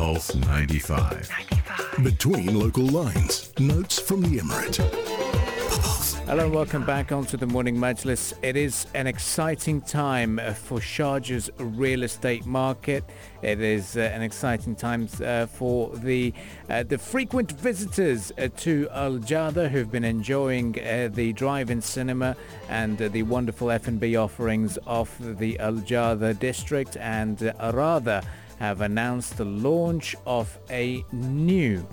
Pulse 95. 95. Between local lines. Notes from the Emirate. Hello and welcome back onto the Morning Majlis. It is an exciting time for Sharjah's real estate market. It is uh, an exciting time uh, for the uh, the frequent visitors uh, to Aljada who've been enjoying uh, the drive-in cinema and uh, the wonderful F&B offerings of the Aljada district and uh, Arada have announced the launch of a new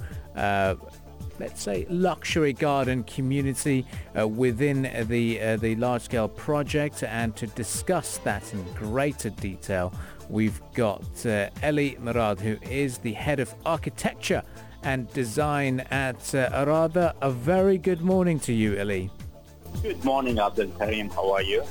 let's say luxury garden community uh, within the uh, the large scale project and to discuss that in greater detail we've got uh, Elie Mrad who is the head of architecture and design at uh, Arada a very good morning to you Elie Good morning, Abdul Karim. How are you?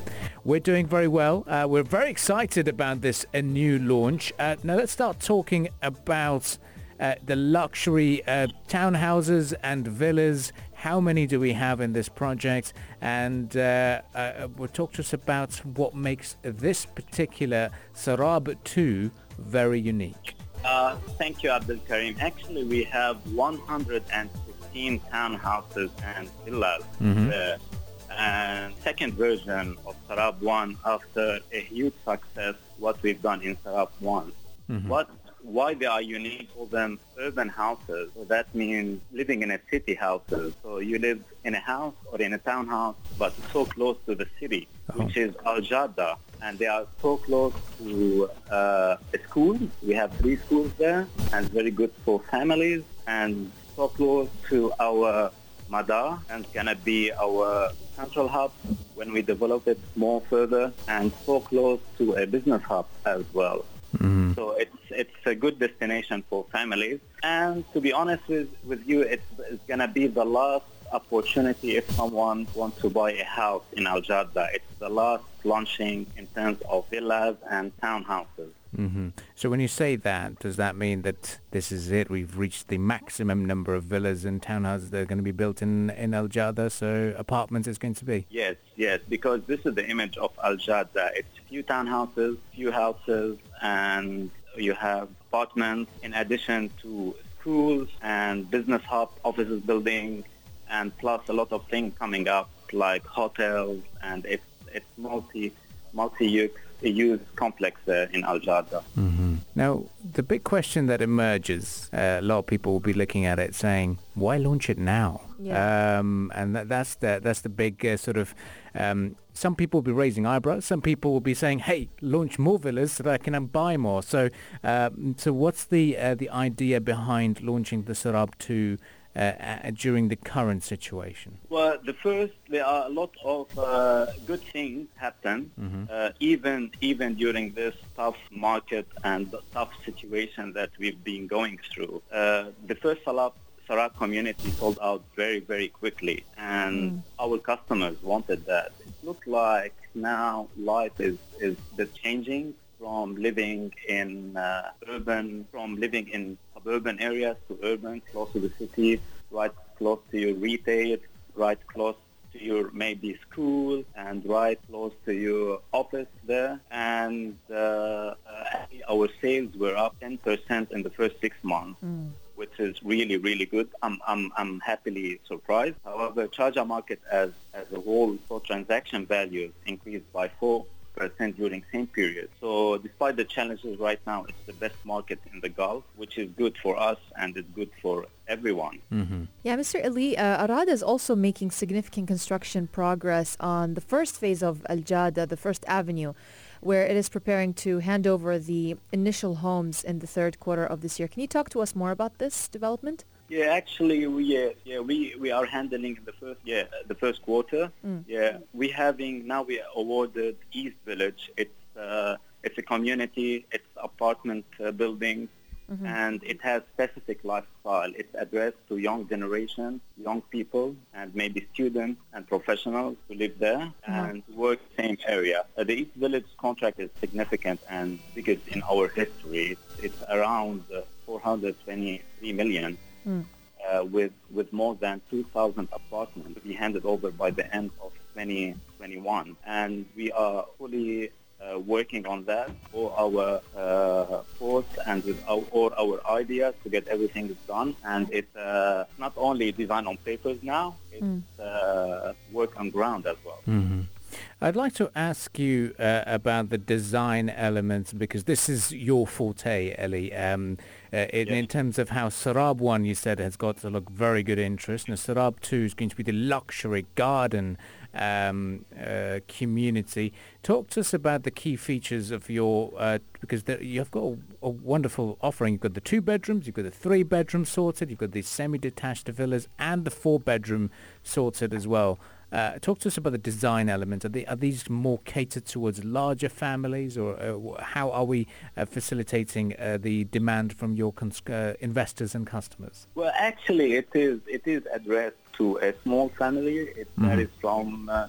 We're doing very well. Uh, we're very excited about this a new launch. Uh, now let's start talking about uh, the luxury uh, townhouses and villas. How many do we have in this project? And uh, uh will talk to us about what makes this particular Sarab 2 very unique. Uh, thank you, Abdul Karim. Actually, we have 115 townhouses and villas. Mm-hmm. And second version of Sarab 1 after a huge success what we've done in Sarab 1. Mm-hmm. What why they are unique for them urban houses. So that means living in a city houses. So you live in a house or in a townhouse, but so close to the city, oh. which is Aljada. And they are so close to uh, a school. We have three schools there and very good for families and so close to our Madar and gonna be our central hub when we develop it more further and so close to a business hub as well. Mm-hmm. So it's it's a good destination for families. And to be honest with, with you, it's, it's going to be the last opportunity if someone wants to buy a house in Aljada. It's the last launching in terms of villas and townhouses. Mm-hmm. So when you say that, does that mean that this is it? We've reached the maximum number of villas and townhouses that are going to be built in, in Aljada, so apartments is going to be? Yes, yes, because this is the image of Aljada. It's few townhouses, few houses, and you have apartments in addition to schools and business hub, offices building, and plus a lot of things coming up like hotels and it's it's multi multi-use use complex uh, in Aljada. Mm-hmm. Now, the big question that emerges, uh, a lot of people will be looking at it saying, why launch it now? Yeah. Um, and that, that's the that's the big uh, sort of. Um, some people will be raising eyebrows. Some people will be saying, "Hey, launch more villas so that I can buy more." So, um, so what's the uh, the idea behind launching the Sarab two uh, uh, during the current situation? Well, the first, there are a lot of uh, good things happen, mm-hmm. uh, even even during this tough market and tough situation that we've been going through. Uh, the first Sarab Sarab community sold out very, very quickly, and mm. our customers wanted that. It looked like now life is, is changing from living in uh, urban, from living in suburban areas to urban, close to the city, right close to your retail, right close to your maybe school, and right close to your office there. And uh, our sales were up 10% in the first six months. Mm which is really, really good. I'm, I'm, I'm happily surprised. However, Sharjah market as, as a whole for transaction values increased by 4% during same period. So despite the challenges right now, it's the best market in the Gulf, which is good for us and it's good for everyone. Mm-hmm. Yeah, Mr. Ali, uh, Arada is also making significant construction progress on the first phase of Aljada, the first avenue where it is preparing to hand over the initial homes in the third quarter of this year. Can you talk to us more about this development? Yeah, actually, we uh, yeah we, we are handling the first yeah the first quarter. Mm. Yeah, we having now we awarded East Village. It's uh, it's a community. It's apartment uh, building mm-hmm. and it has specific lifestyle. It's addressed to young generation, young people, and maybe students and professionals who live there mm-hmm. and work same area. Uh, the East Village contract is significant and biggest in our history. It's, around uh, 423 million. Mm. Uh, with with more than 2,000 apartments to be handed over by the end of 2021, and we are fully uh, working on that for our uh, posts and with our, all our ideas to get everything done. And it's uh, not only design on papers now, it's uh, work on ground as well. Mm-hmm. I'd like to ask you uh, about the design elements because this is your forte, Elie. Um, uh, in, Yes. in terms of how Sarab 1, you said, has got to look very good interest. Now, Sarab 2 is going to be the luxury garden um, uh, community. Talk to us about the key features of your, uh, because you've got a, a wonderful offering. You've got the two bedrooms, you've got the three bedroom sorted, you've got the semi-detached villas and the four bedroom sorted as well. Uh, talk to us about the design element. Are, they, are these more catered towards larger families, or uh, how are we uh, facilitating uh, the demand from your cons- uh, investors and customers? Well, actually, it is it is addressed to a small family. It varies from uh,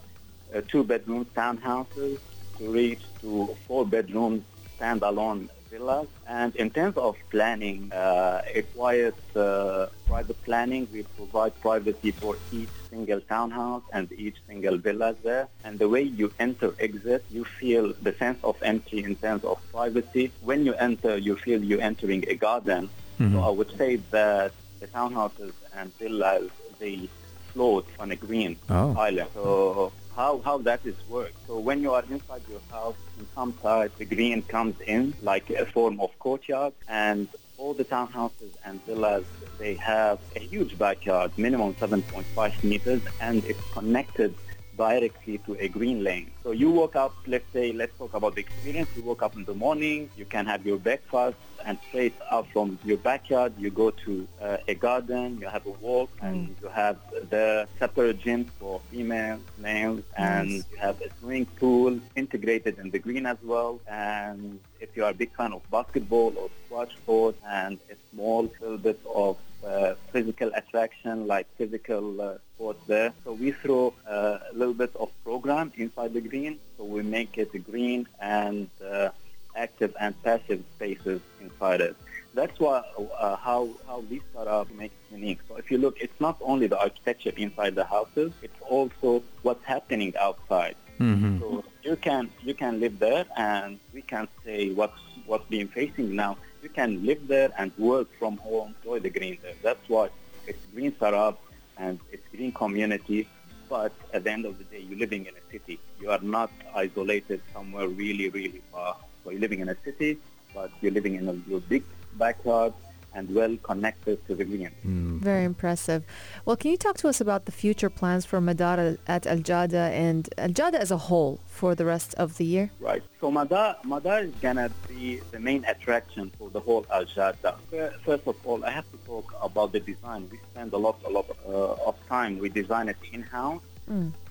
two-bedroom townhouses to reach to four-bedroom standalone villas. And in terms of planning, uh, it requires uh, private planning. We provide privacy for each single townhouse and each single villa there. And the way you enter, exit, you feel the sense of entry in terms of privacy. When you enter, you feel you're entering a garden. So I would say that the townhouses and villas, they float on a green Oh. island. So how, how that is work. So when you are inside your house, in some side, the green comes in like a form of courtyard and all the townhouses and villas, they have a huge backyard, minimum 7.5 meters, and it's connected directly to a green lane. So you woke up, let's say, let's talk about the experience. You woke up in the morning, you can have your breakfast, and straight out from your backyard, you go to uh, a garden, you have a walk, and you have the separate gym for female, males, and Nice. you have a swimming pool integrated in the green as well. And if you are a big fan of basketball or squash sport, and a small little bit of uh, physical attraction like physical uh, sports there. So we throw uh, a little bit of program inside the green. So we make it green and uh, active and passive spaces inside it. That's why uh, how how these startups make it unique. So if you look, it's not only the architecture inside the houses; it's also what's happening outside. Mm-hmm. So you can you can live there, and we can say what's what's being facing now. You can live there and work from home, enjoy the green there. That's why it's green startup and it's green community. But at the end of the day, you're living in a city. You are not isolated somewhere really, really far. So you're living in a city, but you're living in a, your big backyard and well connected to the green. Very impressive. Well, can you talk to us about the future plans for Madar at Aljada and Aljada as a whole for the rest of the year? Right. So Madar, Madar is gonna be the main attraction for the whole Aljada. First of all, I have to talk about the design. We spend a lot, a lot uh, of time. We design it in-house,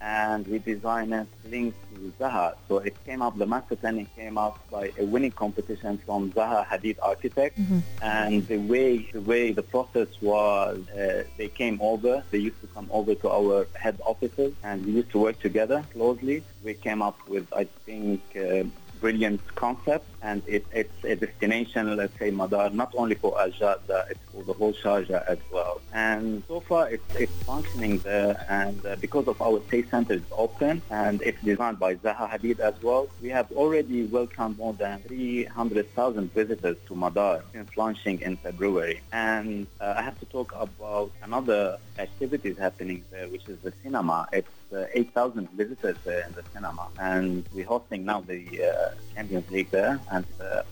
and we designed it linked to Zaha. So it came up. The master planning came up by a winning competition from Zaha Hadid Architect, and the way the way the process was, uh, they came over. They used to come over to our head offices, and we used to work together closely. We came up with, I think. Uh, brilliant concept and it, it's a destination, let's say Madar, not only for Aljada, it's for the whole Sharjah as well. And so far it's, it's functioning there and uh, because of our state center is open and it's designed by Zaha Hadid as well, we have already welcomed more than 300,000 visitors to Madar since launching in February. And uh, I have to talk about another activities happening there, which is the cinema. It's uh, 8,000 visitors there in the cinema, and we're hosting now the uh, Champions League there, and uh,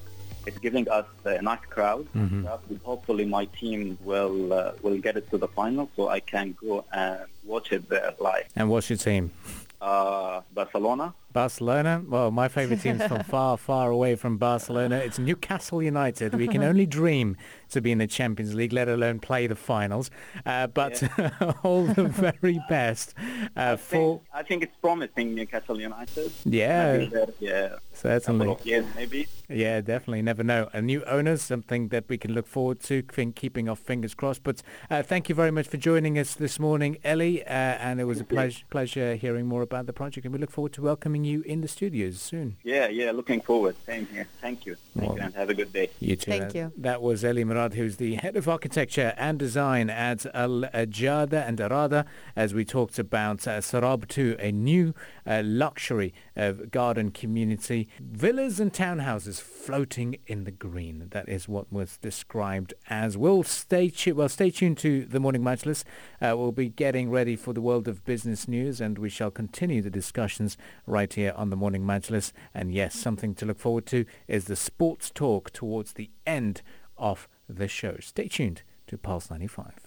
it's giving us a nice crowd. Uh, Hopefully, my team will uh, will get it to the final, so I can go and watch it there live. And what's your team? Uh, Barcelona. Barcelona. Well, my favourite team's from far, far away from Barcelona. It's Newcastle United. We can only dream to be in the Champions League, let alone play the finals. Uh, but all the very best uh, I for think, I think it's promising Newcastle United. yeah, there, yeah, certainly. years maybe. Yeah, definitely. Never know. A new owner, something that we can look forward to, think, keeping our fingers crossed. But uh, thank you very much for joining us this morning, Elie. Uh, and it was a pleasure, pleasure hearing more about the project. And we look forward to welcoming having you in the studios soon. Yeah, yeah, looking forward. Same here. Thank you. Thank Well, you, and have a good day. You too. Thank Uh, you. That was Elie Mrad, who's the head of architecture and design at Al Jada and Arada, as we talked about uh, Sarab 2, a new uh, luxury uh, garden community. Villas and townhouses floating in the green. That is what was described as. We'll stay, tu- well, stay tuned to the Morning Majlis. Uh, we'll be getting ready for the world of business news and we shall continue the discussions right here on the Morning Majlis. And yes, something to look forward to is the sports talk towards the end of the show. Stay tuned to Pulse 95.